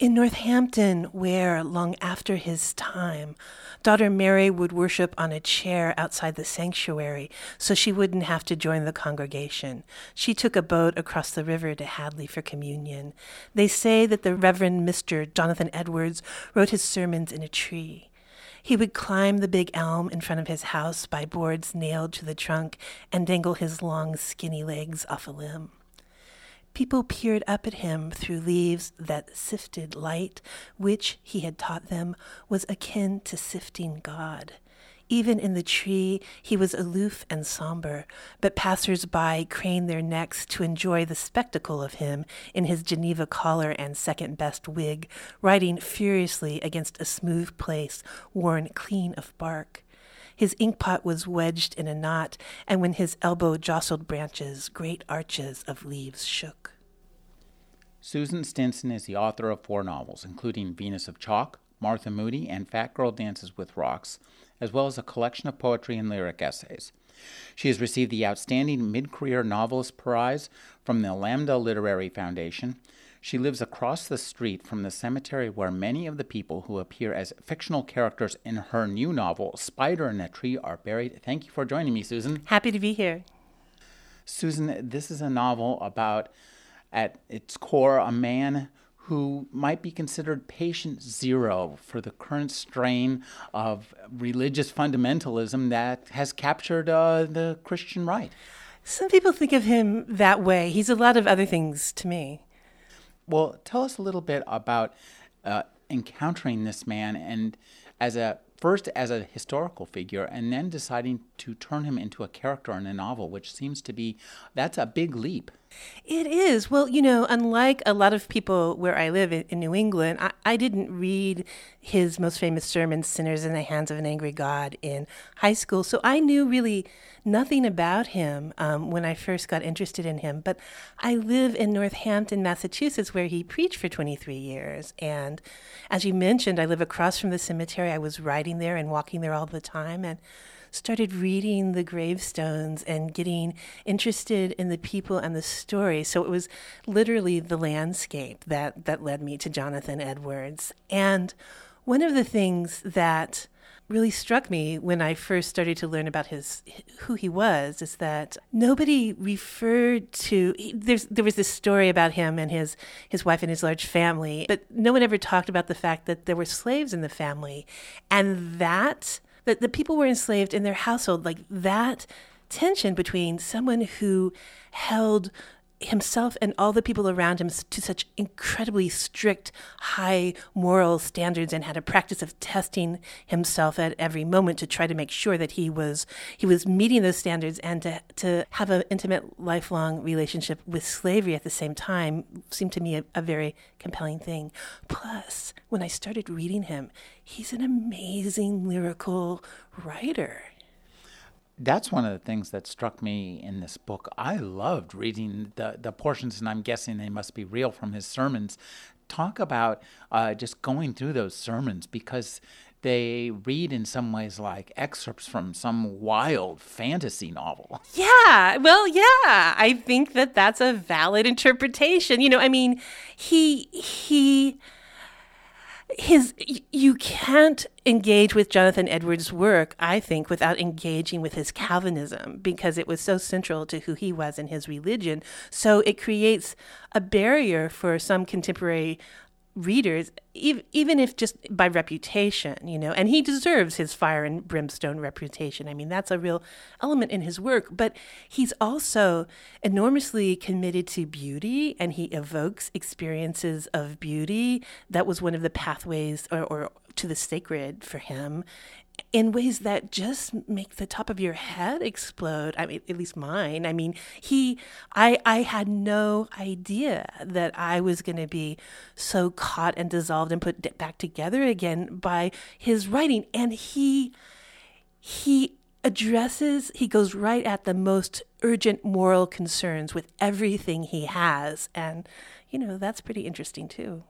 In Northampton, where, long after his time, daughter Mary would worship on a chair outside the sanctuary so she wouldn't have to join the congregation, she took a boat across the river to Hadley for communion. They say that the Reverend Mr. Jonathan Edwards wrote his sermons in a tree. He would climb the big elm in front of his house by boards nailed to the trunk and dangle his long, skinny legs off a limb. People peered up at him through leaves that sifted light, which, he had taught them, was akin to sifting God. Even in the tree, he was aloof and somber, but passers by craned their necks to enjoy the spectacle of him in his Geneva collar and second best wig, riding furiously against a smooth place worn clean of bark. His inkpot was wedged in a knot, and when his elbow jostled branches, great arches of leaves shook. Susan Stinson is the author of four novels, including Venus of Chalk, Martha Moody, and Fat Girl Dances with Rocks, as well as a collection of poetry and lyric essays. She has received the Outstanding Mid Career Novelist Prize from the Lambda Literary Foundation, she lives across the street from the cemetery where many of the people who appear as fictional characters in her new novel, Spider in a Tree, are buried. Thank you for joining me, Susan. Happy to be here. Susan, this is a novel about, at its core, a man who might be considered patient zero for the current strain of religious fundamentalism that has captured uh, the Christian right. Some people think of him that way. He's a lot of other things to me. Well, tell us a little bit about uh, encountering this man and as a first as a historical figure and then deciding to turn him into a character in a novel, which seems to be that's a big leap. It is. Well, you know, unlike a lot of people where I live in, in New England, I, I, didn't read his most famous sermon, Sinners in the Hands of an Angry God, in high school. So I knew really nothing about him um, when I first got interested in him. But I live in Northampton, Massachusetts, where he preached for 23 years. And as you mentioned, I live across from the cemetery. I was riding there and walking there all the time. And started reading the gravestones and getting interested in the people and the story. So it was literally the landscape that, that led me to Jonathan Edwards. And one of the things that really struck me when I first started to learn about his who he was is that nobody referred to there's there was this story about him and his his wife and his large family but no one ever talked about the fact that there were slaves in the family and that that the people were enslaved in their household, like that tension between someone who held himself and all the people around him to such incredibly strict, high moral standards, and had a practice of testing himself at every moment to try to make sure that he was he was meeting those standards, and to to have an intimate, lifelong relationship with slavery at the same time seemed to me a, a very compelling thing. Plus, when I started reading him, he's an amazing lyrical writer that's one of the things that struck me in this book. I loved reading the, the portions, and I'm guessing they must be real from his sermons. Talk about uh, just going through those sermons because they read in some ways like excerpts from some wild fantasy novel. Yeah, well, yeah, I think that that's a valid interpretation. You know, I mean, he he his you can't engage with Jonathan Edwards' work, I think, without engaging with his Calvinism because it was so central to who he was and his religion. So it creates a barrier for some contemporary readers, even if just by reputation, you know, and he deserves his fire and brimstone reputation. I mean, that's a real element in his work, but he's also enormously committed to beauty and he evokes experiences of beauty. That was one of the pathways or, or to the sacred for him in ways that just make the top of your head explode. I mean, at least mine. I mean, he, I, I had no idea that I was going to be so caught and dissolved and put back together again by his writing. And he, he addresses, he goes right at the most urgent moral concerns with everything he has. And, you know, that's pretty interesting too.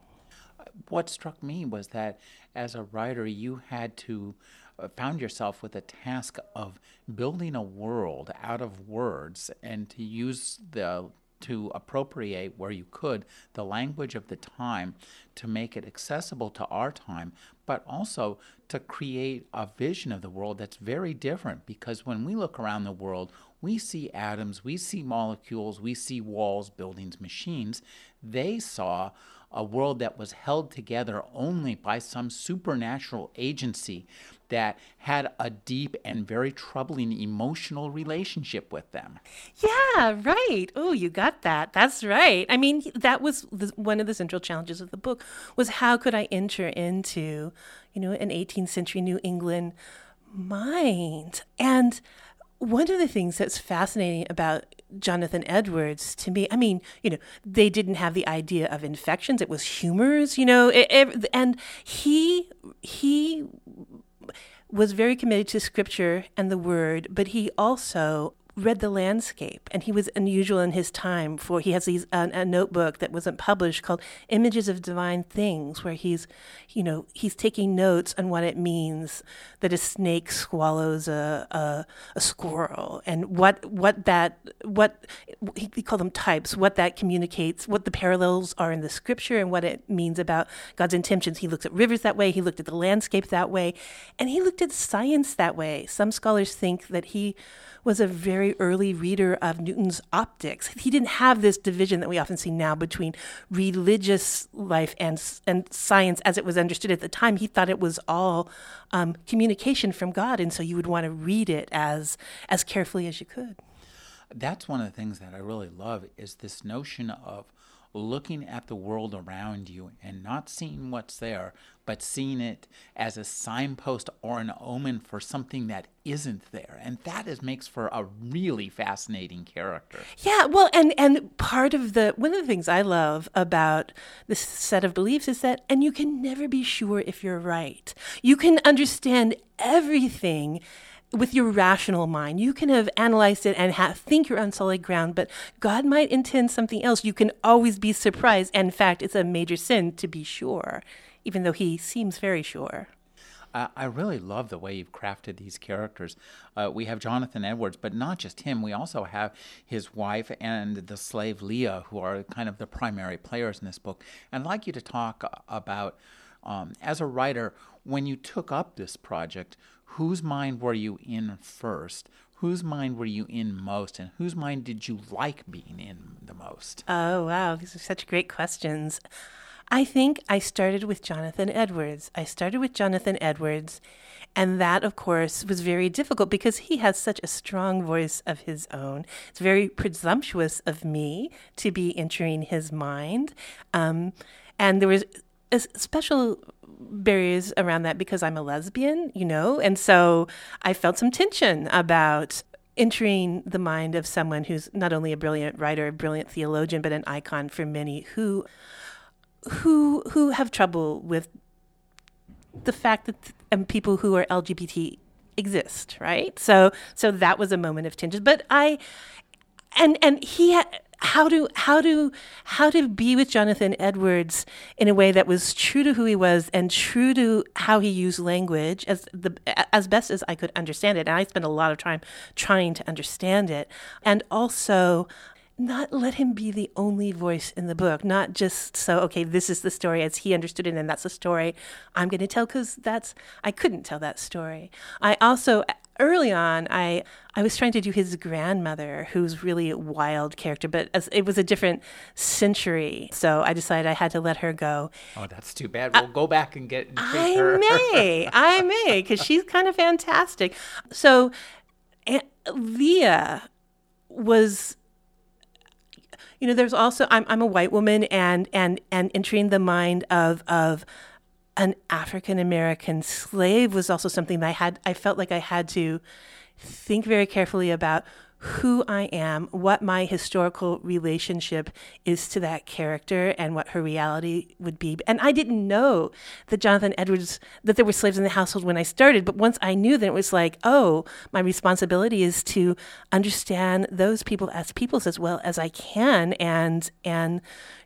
What struck me was that as a writer, you had to Uh, found yourself with a task of building a world out of words and to use the to appropriate where you could the language of the time to make it accessible to our time, but also to create a vision of the world that's very different because when we look around the world, we see atoms, we see molecules, we see walls, buildings, machines. They saw a world that was held together only by some supernatural agency that had a deep and very troubling emotional relationship with them. Yeah, right. Oh, you got that. That's right. I mean, that was the, one of the central challenges of the book was how could I enter into, you know, an 18th century New England mind? And one of the things that's fascinating about Jonathan Edwards to me, I mean, you know, they didn't have the idea of infections; it was humors, you know, it, it, and he he was very committed to scripture and the word, but he also read the landscape, and he was unusual in his time. For he has these uh, a notebook that wasn't published called "Images of Divine Things," where he's, you know, he's taking notes on what it means that a snake swallows a a, a squirrel, and what what that what he, he called them types, what that communicates, what the parallels are in the scripture, and what it means about God's intentions. He looks at rivers that way. He looked at the landscape that way, and he looked at science that way. Some scholars think that he was a very early reader of Newton's optics. He didn't have this division that we often see now between religious life and, and science as it was understood at the time. He thought it was all um, communication from God, and so you would want to read it as, as carefully as you could. That's one of the things that I really love is this notion of looking at the world around you and not seeing what's there, but seeing it as a signpost or an omen for something that isn't there. And that is makes for a really fascinating character. Yeah, well and and part of the one of the things I love about this set of beliefs is that and you can never be sure if you're right. You can understand everything with your rational mind. You can have analyzed it and have, think you're on solid ground, but God might intend something else. You can always be surprised. And in fact, it's a major sin to be sure, even though he seems very sure. Uh, I really love the way you've crafted these characters. Uh, we have Jonathan Edwards, but not just him. We also have his wife and the slave Leah, who are kind of the primary players in this book. And I'd like you to talk about, um, as a writer, when you took up this project, whose mind were you in first? Whose mind were you in most? And whose mind did you like being in the most? Oh, wow. These are such great questions. I think I started with Jonathan Edwards. I started with Jonathan Edwards. And that, of course, was very difficult because he has such a strong voice of his own. It's very presumptuous of me to be entering his mind. Um, and there was special barriers around that because I'm a lesbian, you know, and so I felt some tension about entering the mind of someone who's not only a brilliant writer, a brilliant theologian, but an icon for many who who who have trouble with the fact that um, people who are LGBT exist, right? So so that was a moment of tension, but I and and he had how to how to how to be with Jonathan Edwards in a way that was true to who he was and true to how he used language as the as best as I could understand it. And I spent a lot of time trying to understand it, and also not let him be the only voice in the book not just so okay this is the story as he understood it and that's the story i'm going to tell because that's i couldn't tell that story i also early on, I I was trying to do his grandmother, who's really a wild character, but as, it was a different century, so I decided I had to let her go. Oh, that's too bad. We'll go back and get. I her. may, I may, because she's kind of fantastic. So, Aunt Leah was you know there's also I'm I'm a white woman and and and entering the mind of of an African American slave was also something that I had I felt like I had to think very carefully about who I am, what my historical relationship is to that character, and what her reality would be. And I didn't know that Jonathan Edwards, that there were slaves in the household when I started. But once I knew, then it was like, oh, my responsibility is to understand those people as peoples as well as I can, and and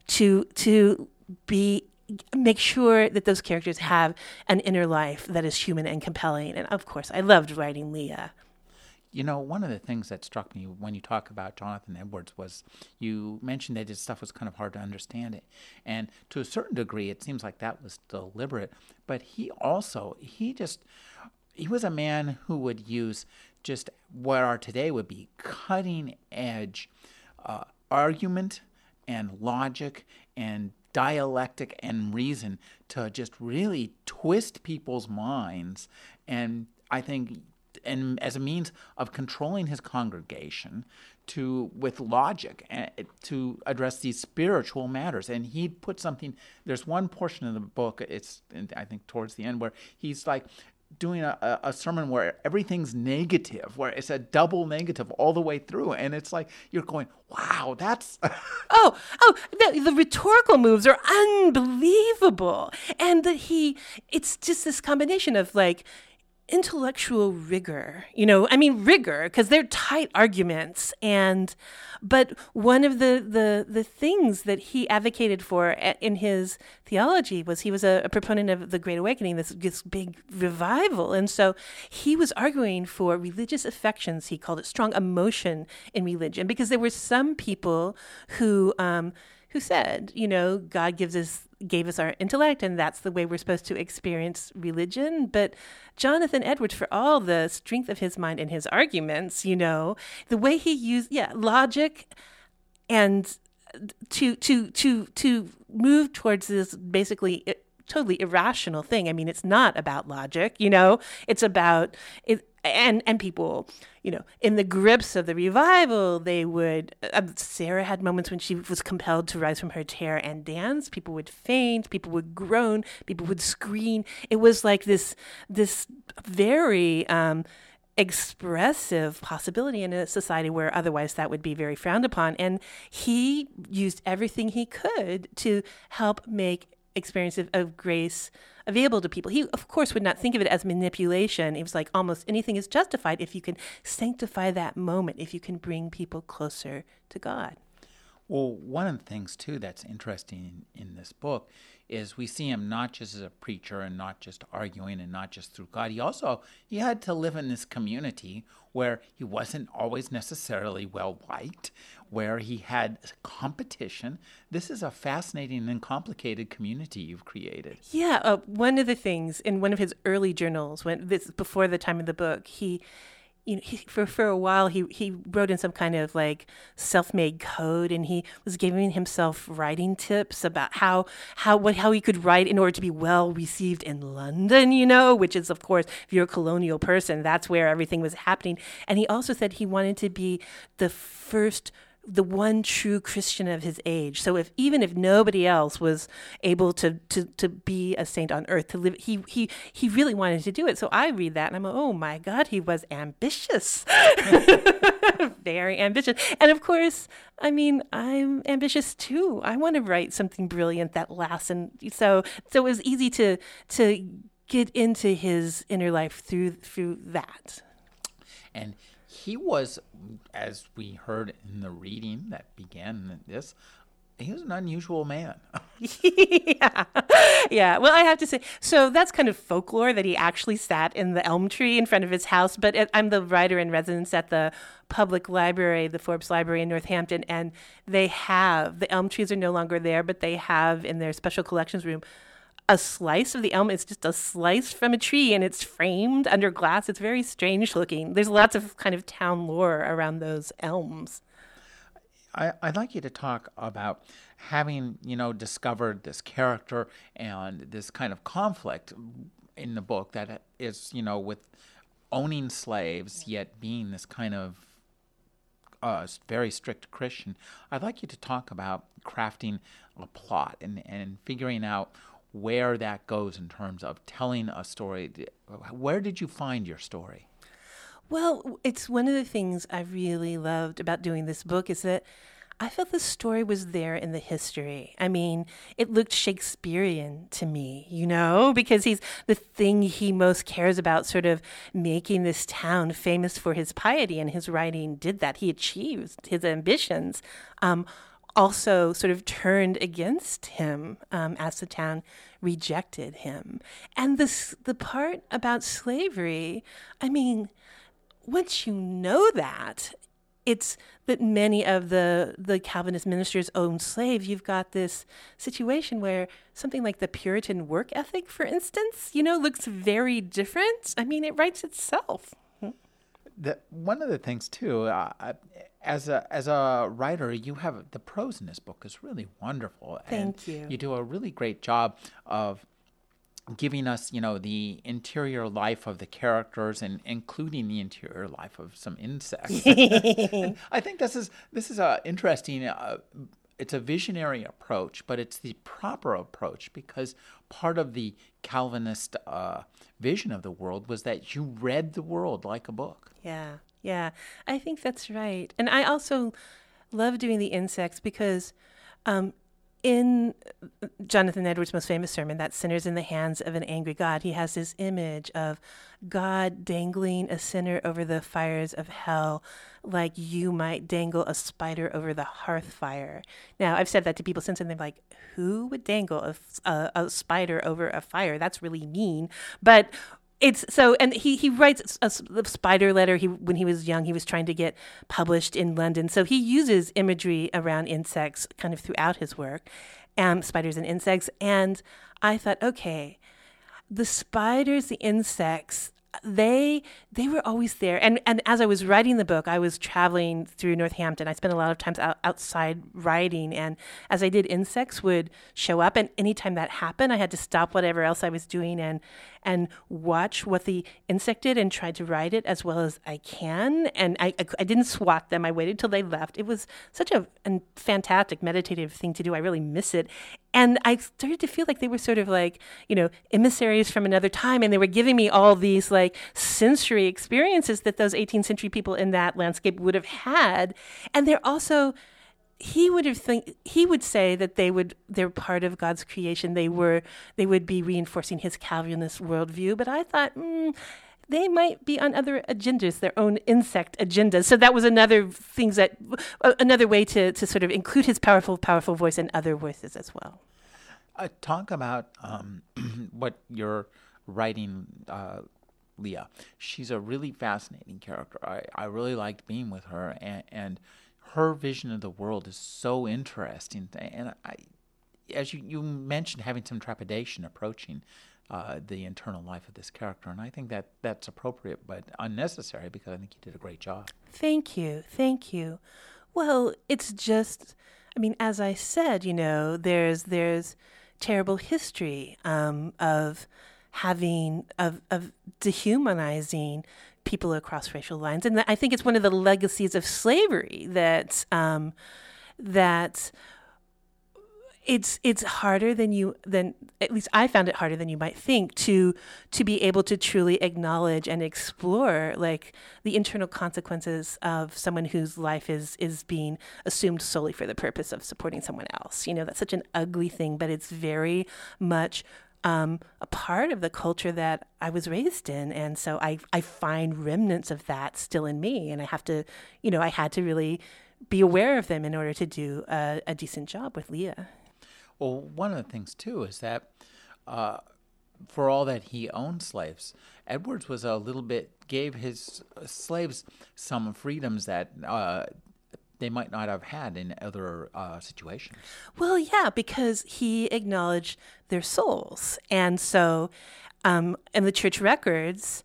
to to be make sure that those characters have an inner life that is human and compelling. And of course, I loved writing Leah. You know, one of the things that struck me when you talk about Jonathan Edwards was you mentioned that his stuff was kind of hard to understand it. And to a certain degree, it seems like that was deliberate. But he also, he just, he was a man who would use just what are today would be cutting edge uh, argument and logic and dialectic and reason to just really twist people's minds and I think and as a means of controlling his congregation to with logic uh, to address these spiritual matters and he put something there's one portion of the book it's i think towards the end where he's like doing a, a sermon where everything's negative, where it's a double negative all the way through, and it's like you're going, "Wow, that's." oh, oh, the, the, rhetorical moves are unbelievable, and that he, it's just this combination of like intellectual rigor you know i mean rigor because they're tight arguments and but one of the the the things that he advocated for in his theology was he was a, a proponent of the great awakening this this big revival and so he was arguing for religious affections. He called it strong emotion in religion because there were some people who um, who said, you know, God gives us gave us our intellect and that's the way we're supposed to experience religion. But Jonathan Edwards, for all the strength of his mind and his arguments, you know, the way he used yeah, logic and to to to to move towards this basically totally irrational thing. I mean, it's not about logic, you know, it's about it and and people you know in the grips of the revival they would uh, sarah had moments when she was compelled to rise from her chair and dance. People would faint people would groan people would scream. It was like this this very um, expressive possibility in a society where otherwise that would be very frowned upon. And he used everything he could to help make experience of, of grace available to people. He, of course, would not think of it as manipulation. It was like almost anything is justified if you can sanctify that moment, if you can bring people closer to God. Well, one of the things, too, that's interesting in, in this book is we see him not just as a preacher and not just arguing and not just through God. He also he had to live in this community where he wasn't always necessarily well liked, where he had competition. This is a fascinating and complicated community you've created. Yeah, uh, one of the things in one of his early journals, when this before the time of the book, he you know, he, for for a while he he wrote in some kind of like self-made code, and he was giving himself writing tips about how how what how he could write in order to be well received in London. You know, which is of course, if you're a colonial person, that's where everything was happening. And he also said he wanted to be the first the one true Christian of his age. So if even if nobody else was able to to to be a saint on earth to live, he he he really wanted to do it. So I read that and I'm oh my God, he was ambitious, very ambitious. And of course, I mean, I'm ambitious too. I want to write something brilliant that lasts, and so so it was easy to to get into his inner life through through that. And he was, as we heard in the reading that began this, he was an unusual man. yeah. Yeah. Well, I have to say, so that's kind of folklore that he actually sat in the elm tree in front of his house. But I'm the writer in residence at the public library, the Forbes Library in Northampton, and they have the elm trees are no longer there, but they have in their special collections room a slice of the elm. It's just a slice from a tree and it's framed under glass. It's very strange looking. There's lots of kind of town lore around those elms. I, would like you to talk about having, you know, discovered this character and this kind of conflict in the book that is, you know, with owning slaves yet being this kind of uh, very strict Christian. I'd like you to talk about crafting a plot and, and figuring out where that goes in terms of telling a story. Where did you find your story? Well, it's one of the things I really loved about doing this book is that I felt the story was there in the history. I mean, it looked Shakespearean to me, you know, because he's the thing he most cares about, sort of making this town famous for his piety, and his writing did that. He achieved his ambitions. Um, also, sort of turned against him um, as the town rejected him. And this, the part about slavery, I mean, once you know that, it's that many of the the Calvinist ministers owned slaves. You've got this situation where something like the Puritan work ethic, for instance, you know, looks very different. I mean, it writes itself. The, one of the things too, uh, as a as a writer, you have the prose in this book is really wonderful. Thank you. You do a really great job of giving us, you know, the interior life of the characters and including the interior life of some insects. I think this is this is a interesting. Uh, it's a visionary approach, but it's the proper approach because part of the Calvinist uh, vision of the world was that you read the world like a book. Yeah, yeah, I think that's right, and I also love doing the insects because um, in Jonathan Edwards' most famous sermon, that sinners in the hands of an angry God, he has this image of God dangling a sinner over the fires of hell like you might dangle a spider over the hearth fire. Now, I've said that to people since, and they're like, who would dangle a, a, a spider over a fire? That's really mean. But it's so and he he writes a, a, spider letter he when he was young he was trying to get published in london. So he uses imagery around insects kind of throughout his work um, spiders and insects. And i thought okay the spiders the insects they they were always there. And and as i was writing the book i was traveling through northampton. I spent a lot of times out, outside writing. And as i did insects would show up. And anytime that happened i had to stop whatever else i was doing and and watch what the insect did and try to write it as well as i can and i i, I didn't swat them i waited till they left it was such a, a fantastic meditative thing to do i really miss it and I started to feel like they were sort of like, you know, emissaries from another time. And they were giving me all these like sensory experiences that those 18th century people in that landscape would have had. And they're also, he would have think he would say that they would they're part of God's creation. They were they would be reinforcing his Calvinist worldview. But I thought, mm, they might be on other agendas, their own insect agendas. So that was another things that uh, another way to to sort of include his powerful, powerful voice and other voices as well. Uh, talk about um, what you're writing, uh, Leah. She's a really fascinating character. I, I really liked being with her, and, and her vision of the world is so interesting. And I, as you, you mentioned, having some trepidation approaching uh, the internal life of this character. And I think that that's appropriate but unnecessary because I think you did a great job. Thank you. Thank you. Well, it's just, I mean, as I said, you know, there's, there's terrible history um, of having, of, of dehumanizing people across racial lines. And I think it's one of the legacies of slavery that, um, that it's it's harder than you than at least I found it harder than you might think to to be able to truly acknowledge and explore like the internal consequences of someone whose life is is being assumed solely for the purpose of supporting someone else. You know, that's such an ugly thing, but it's very much um, a part of the culture that I was raised in, and so I I find remnants of that still in me, and I have to, you know, I had to really be aware of them in order to do a, a decent job with Leah. Well, one of the things too is that uh, for all that he owned slaves, Edwards was a little bit gave his slaves some freedoms that uh, they might not have had in other uh, situations. Well, yeah, because he acknowledged their souls, and so um, in the church records.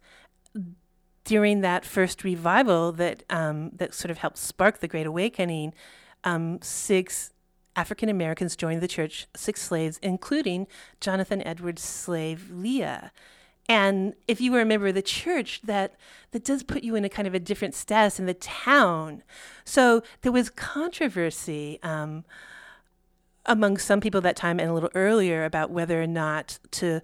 During that first revival that um, that sort of helped spark the Great Awakening, um, six African Americans joined the church, six slaves, including Jonathan Edwards' slave Leah. And if you were a member of the church, that that does put you in a kind of a different status in the town. So there was controversy um, among some people that time and a little earlier about whether or not to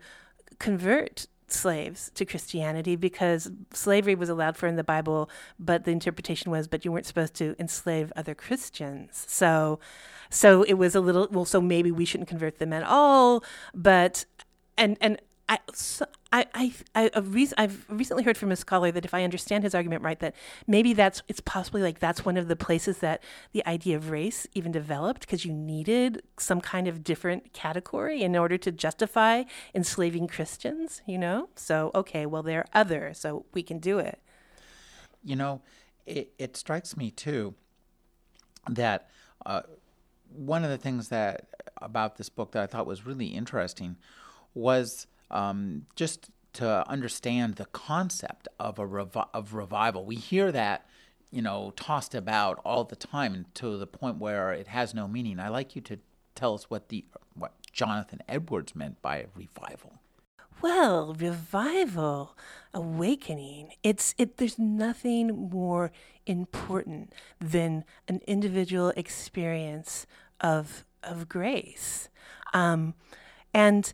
convert slaves to Christianity because slavery was allowed for in the Bible, but the interpretation was, but you weren't supposed to enslave other Christians. So, so it was a little well. So maybe we shouldn't convert them at all. But and and I, so I, I, I I've recently heard from a scholar that if I understand his argument right, that maybe that's it's possibly like that's one of the places that the idea of race even developed because you needed some kind of different category in order to justify enslaving Christians. You know, so okay, well they're other, so we can do it. You know, it it strikes me too that uh, one of the things that about this book that I thought was really interesting was um, just to understand the concept of a revi- of revival. We hear that, you know, tossed about all the time to the point where it has no meaning. I like you to tell us what the what Jonathan Edwards meant by revival. Well, revival, awakening. It's it. There's nothing more important than an individual experience of of grace, um, and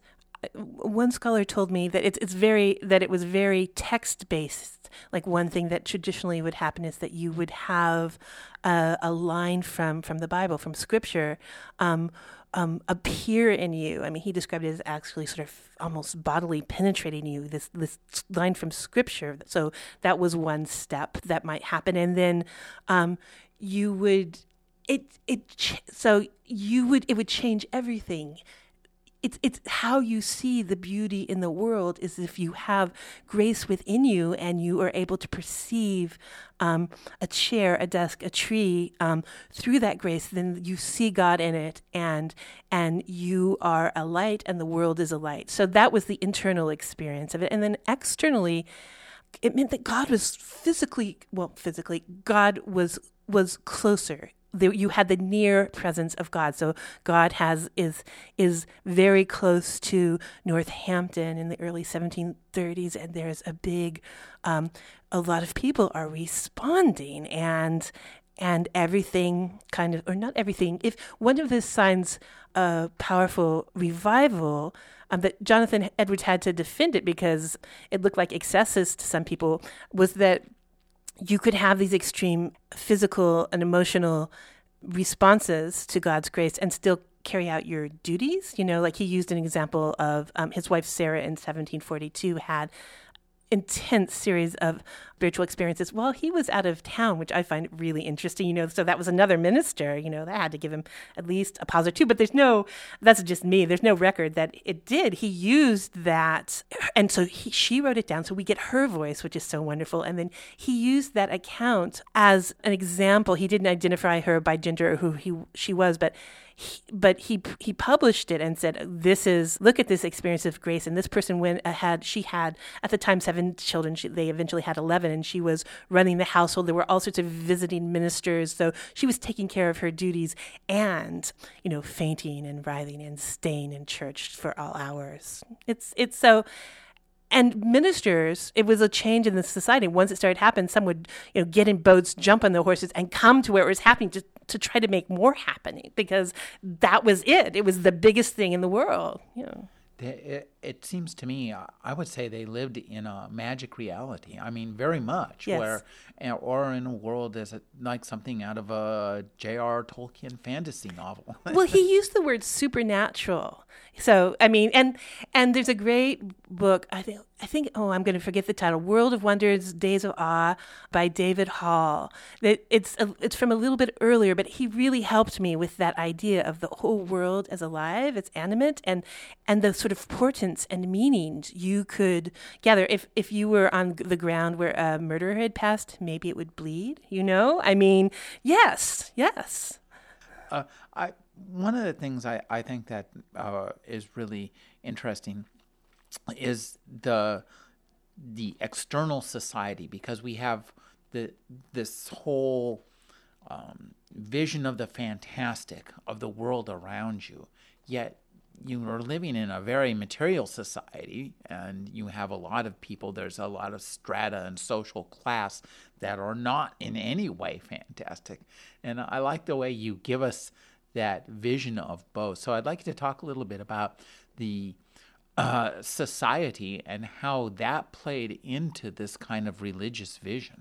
one scholar told me that it's it's very that it was very text based. Like one thing that traditionally would happen is that you would have a, a line from from the Bible from Scripture. Um, um, appear in you. I mean, he described it as actually sort of almost bodily penetrating you. This this line from Scripture. So that was one step that might happen, and then um, you would it it so you would it would change everything it's it's how you see the beauty in the world is if you have grace within you and you are able to perceive um, a chair, a desk, a tree um, through that grace, then you see God in it, and and you are a light, and the world is a light. So that was the internal experience of it, and then externally, it meant that God was physically well, physically, God was was closer the, you had the near presence of God. So God has is is very close to Northampton in the early 1730s, and there's a big, um, a lot of people are responding, and and everything kind of, or not everything. If one of the signs of powerful revival. Um, that Jonathan Edwards had to defend it because it looked like excesses to some people was that you could have these extreme physical and emotional responses to God's grace and still carry out your duties. You know, like he used an example of um, his wife Sarah in 1742 had intense series of spiritual experiences while he was out of town, which I find really interesting. You know, so that was another minister, you know, that had to give him at least a pause or two. But there's no, that's just me. There's no record that it did. He used that. And so he, she wrote it down. So we get her voice, which is so wonderful. And then he used that account as an example. He didn't identify her by gender or who he, she was, but he, but he he published it and said, "This is look at this experience of grace." And this person went ahead. She had at the time seven children. She, they eventually had eleven, and she was running the household. There were all sorts of visiting ministers, so she was taking care of her duties and you know fainting and writhing and staying in church for all hours. It's it's so and ministers it was a change in the society once it started happening some would you know get in boats jump on the horses and come to where it was happening to try to make more happening because that was it. It was the biggest thing in the world you know. It, it, seems to me, I would say they lived in a magic reality. I mean, very much. Yes. Where, or in a world as like something out of a J.R. Tolkien fantasy novel. well, he used the word supernatural. So I mean, and and there's a great book. I think I think oh I'm going to forget the title. World of Wonders, Days of Awe by David Hall. That it's a, it's from a little bit earlier, but he really helped me with that idea of the whole world as alive, it's animate, and and the sort of portents and meanings you could gather. If if you were on the ground where a murderer had passed, maybe it would bleed. You know, I mean, yes, yes. Uh, I one of the things I, I think that uh, is really interesting is the the external society because we have the this whole um, vision of the fantastic of the world around you yet you are living in a very material society and you have a lot of people there's a lot of strata and social class that are not in any way fantastic and i like the way you give us that vision of both. So I'd like to talk a little bit about the uh, society and how that played into this kind of religious vision.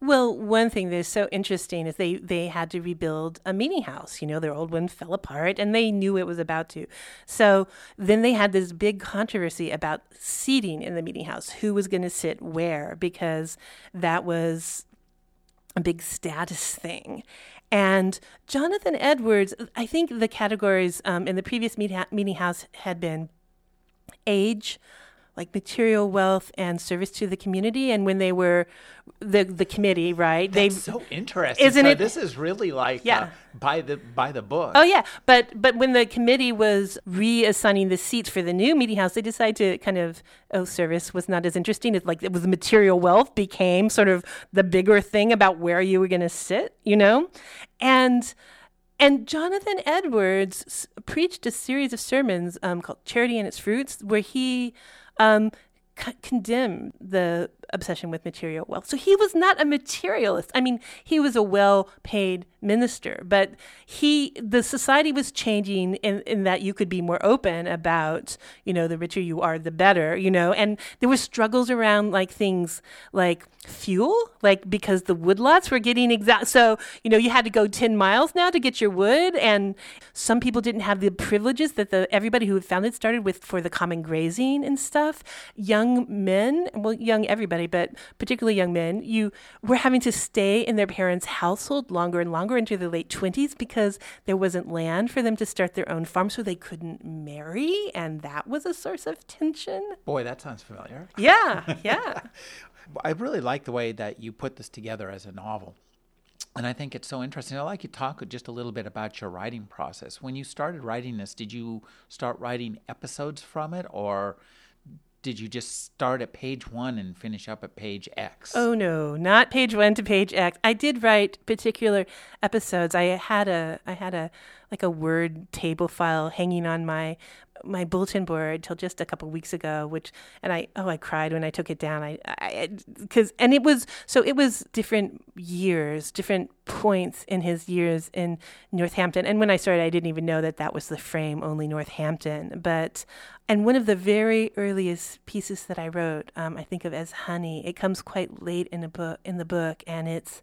Well, one thing that's so interesting is they, they had to rebuild a meeting house. You know, their old one fell apart and they knew it was about to. So then they had this big controversy about seating in the meeting house who was going to sit where, because that was a big status thing. And Jonathan Edwards, I think the categories um, in the previous meeting house had been age, like material wealth and service to the community. And when they were the the committee, right? They so interesting. Isn't so it? This is really like yeah. Uh, by the by the book. Oh yeah, but but when the committee was reassigning the seats for the new meeting house, they decided to kind of oh service was not as interesting. It's like it was material wealth became sort of the bigger thing about where you were going to sit, you know, and. And Jonathan Edwards preached a series of sermons um, called Charity and Its Fruits, where he um, c- condemn the obsession with material wealth. So he was not a materialist. I mean, he was a well-paid minister, but he the society was changing in, in that you could be more open about, you know, the richer you are, the better, you know, and there were struggles around like things like fuel, like because the woodlots were getting exact so, you know, you had to go 10 miles now to get your wood and some people didn't have the privileges that the everybody who found it started with for the common grazing and stuff. Young men, well young everybody, but particularly young men, you were having to stay in their parents' household longer and longer into the late 20s because there wasn't land for them to start their own farm, so they couldn't marry. And that was a source of tension. Boy, that sounds familiar. Yeah, yeah. I really like the way that you put this together as a novel. And I think it's so interesting. I'd like you to talk just a little bit about your writing process. When you started writing this, did you start writing episodes from it or did you just start at page one and finish up at page X? Oh no, not page one to page X. I did write particular episodes. I had a I had a like a word table file hanging on my my bulletin board till just a couple weeks ago which and i oh i cried when i took it down i i because and it was so it was different years different points in his years in northampton and when i started i didn't even know that that was the frame only northampton but and one of the very earliest pieces that i wrote um, i think of as honey it comes quite late in a book in the book and it's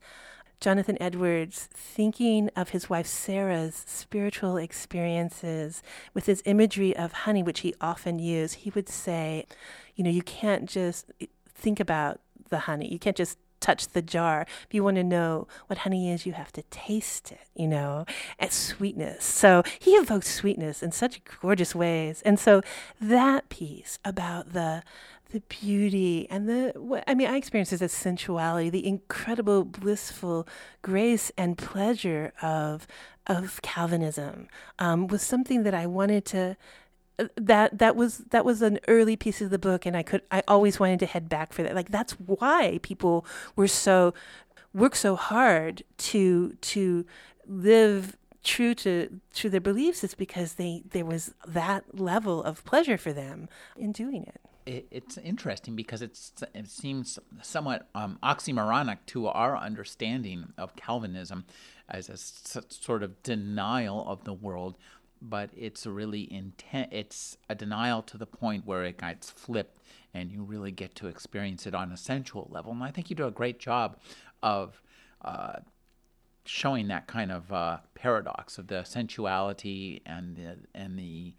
Jonathan Edwards thinking of his wife Sarah's spiritual experiences with his imagery of honey, which he often used, he would say, you know, you can't just think about the honey. You can't just touch the jar. If you want to know what honey is, you have to taste it, you know, at sweetness. So he evokes sweetness in such gorgeous ways. And so that piece about the the beauty and the I mean I experience as a sensuality, the incredible blissful grace and pleasure of of Calvinism um, was something that I wanted to that that was that was an early piece of the book and I could I always wanted to head back for that. Like that's why people were so work so hard to to live true to to their beliefs is because they there was that level of pleasure for them in doing it. It, it's interesting because it's it seems somewhat um, oxymoronic to our understanding of Calvinism as a sort of denial of the world, but it's a really intent. It's a denial to the point where it gets flipped, and you really get to experience it on a sensual level. And I think you do a great job of. Uh, showing that kind of uh, paradox of the sensuality and the, and the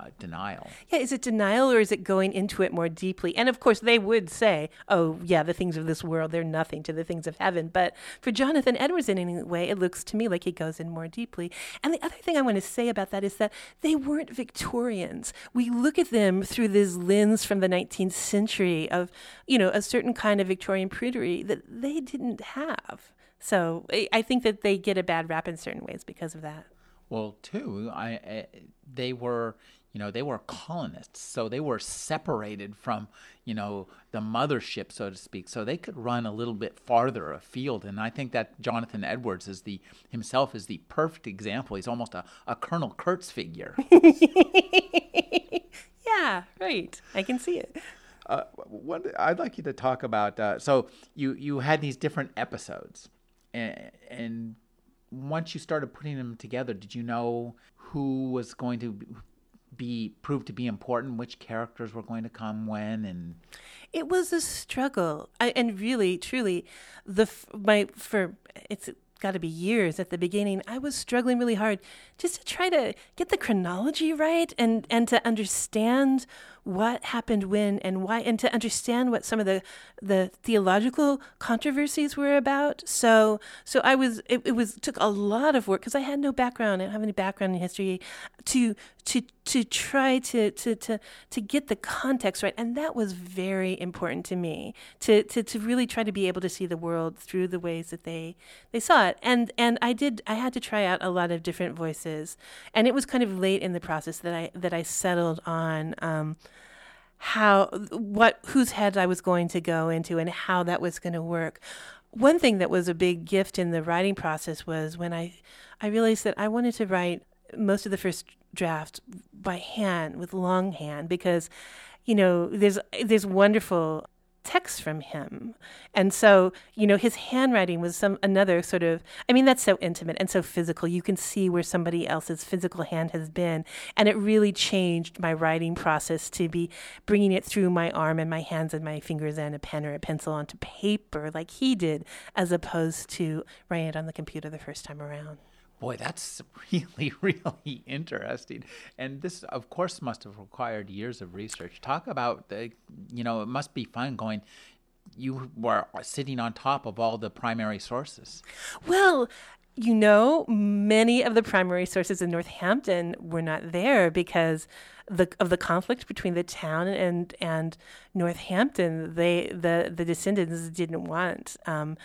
uh, denial. Yeah, is it denial or is it going into it more deeply? And of course, they would say, oh, yeah, the things of this world, they're nothing to the things of heaven. But for Jonathan Edwards, in any way, it looks to me like he goes in more deeply. And the other thing I want to say about that is that they weren't Victorians. We look at them through this lens from the 19th century of, you know, a certain kind of Victorian prudery that they didn't have. So I think that they get a bad rap in certain ways because of that. Well, too, I, I they were you know they were colonists so they were separated from you know the mothership so to speak. So they could run a little bit farther afield and i think that jonathan edwards is the himself is the perfect example. He's almost a, a colonel kurtz figure. Yeah right. I can see it. Uh, what I'd like you to talk about. Uh, so you you had these different episodes, and, and once you started putting them together, did you know who was going to be proved to be important? Which characters were going to come when and it was a struggle. I, and really, truly, the my for it's got to be years at the beginning. I was struggling really hard just to try to get the chronology right and and to understand what happened when and why and to understand what some of the the theological controversies were about. So so i was it, it was took a lot of work because i had no background i don't have any background in history to to to try to to to to get the context right. And that was very important to me to to to really try to be able to see the world through the ways that they they saw it. And and i did i had to try out a lot of different voices. And it was kind of late in the process that i that i settled on um, how what whose head I was going to go into and how that was going to work. One thing that was a big gift in the writing process was when I I realized that I wanted to write most of the first draft by hand with longhand because you know there's there's wonderful text from him. And so, you know, his handwriting was some another sort of I mean that's so intimate and so physical. You can see where somebody else's physical hand has been, and it really changed my writing process to be bringing it through my arm and my hands and my fingers and a pen or a pencil onto paper like he did as opposed to writing it on the computer the first time around. Boy, that's really, really interesting. And this, of course, must have required years of research. Talk about the, you know, it must be fun going. You were sitting on top of all the primary sources. Well, you know, many of the primary sources in Northampton were not there because the of the conflict between the town and and Northampton. They the the descendants didn't want um,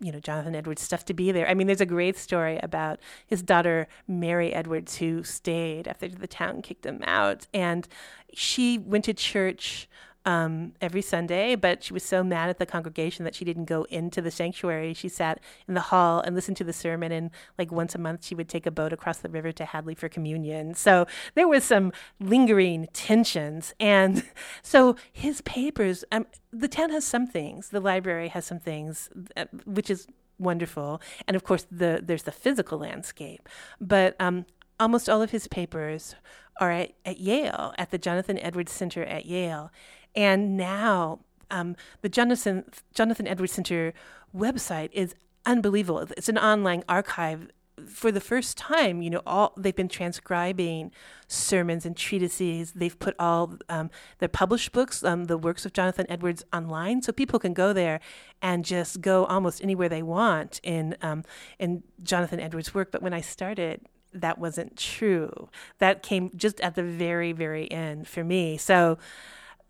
you know, Jonathan Edwards stuff to be there. I mean, there's a great story about his daughter, Mary Edwards, who stayed after the town kicked him out. And she went to church um, every Sunday, but she was so mad at the congregation that she didn't go into the sanctuary. She sat in the hall and listened to the sermon, and like once a month, she would take a boat across the river to Hadley for communion. So there was some lingering tensions, and so his papers. Um, the town has some things. The library has some things, uh, which is wonderful, and of course, the there's the physical landscape, but um, almost all of his papers are at, at Yale, at the Jonathan Edwards Center at Yale. And now um, the Jonathan Jonathan Edwards Center website is unbelievable. It's an online archive. For the first time, you know, all they've been transcribing sermons and treatises. They've put all um, their published books, um, the works of Jonathan Edwards, online, so people can go there and just go almost anywhere they want in um, in Jonathan Edwards' work. But when I started, that wasn't true. That came just at the very, very end for me. So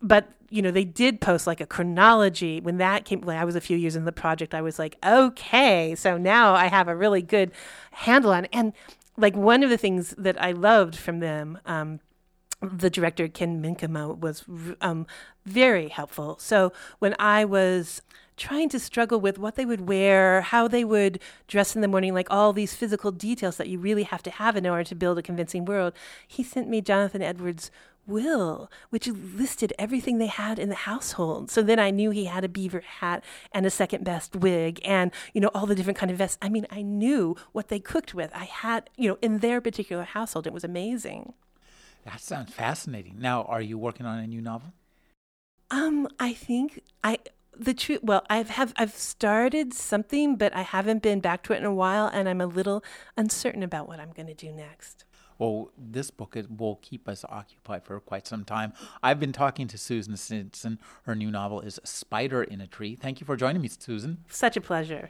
but you know they did post like a chronology when that came like i was a few years in the project i was like okay so now i have a really good handle on it and like one of the things that i loved from them um, the director ken minkema was um, very helpful so when i was trying to struggle with what they would wear, how they would dress in the morning, like all these physical details that you really have to have in order to build a convincing world. He sent me Jonathan Edwards' will, which listed everything they had in the household. So then I knew he had a beaver hat and a second best wig and, you know, all the different kind of vests. I mean, I knew what they cooked with. I had, you know, in their particular household. It was amazing. That sounds fascinating. Now, are you working on a new novel? Um, I think I the truth well i've have i've started something but i haven't been back to it in a while and i'm a little uncertain about what i'm going to do next well, this book will keep us occupied for quite some time. I've been talking to Susan Stinson. Her new novel is Spider in a Tree. Thank you for joining me, Susan. Such a pleasure.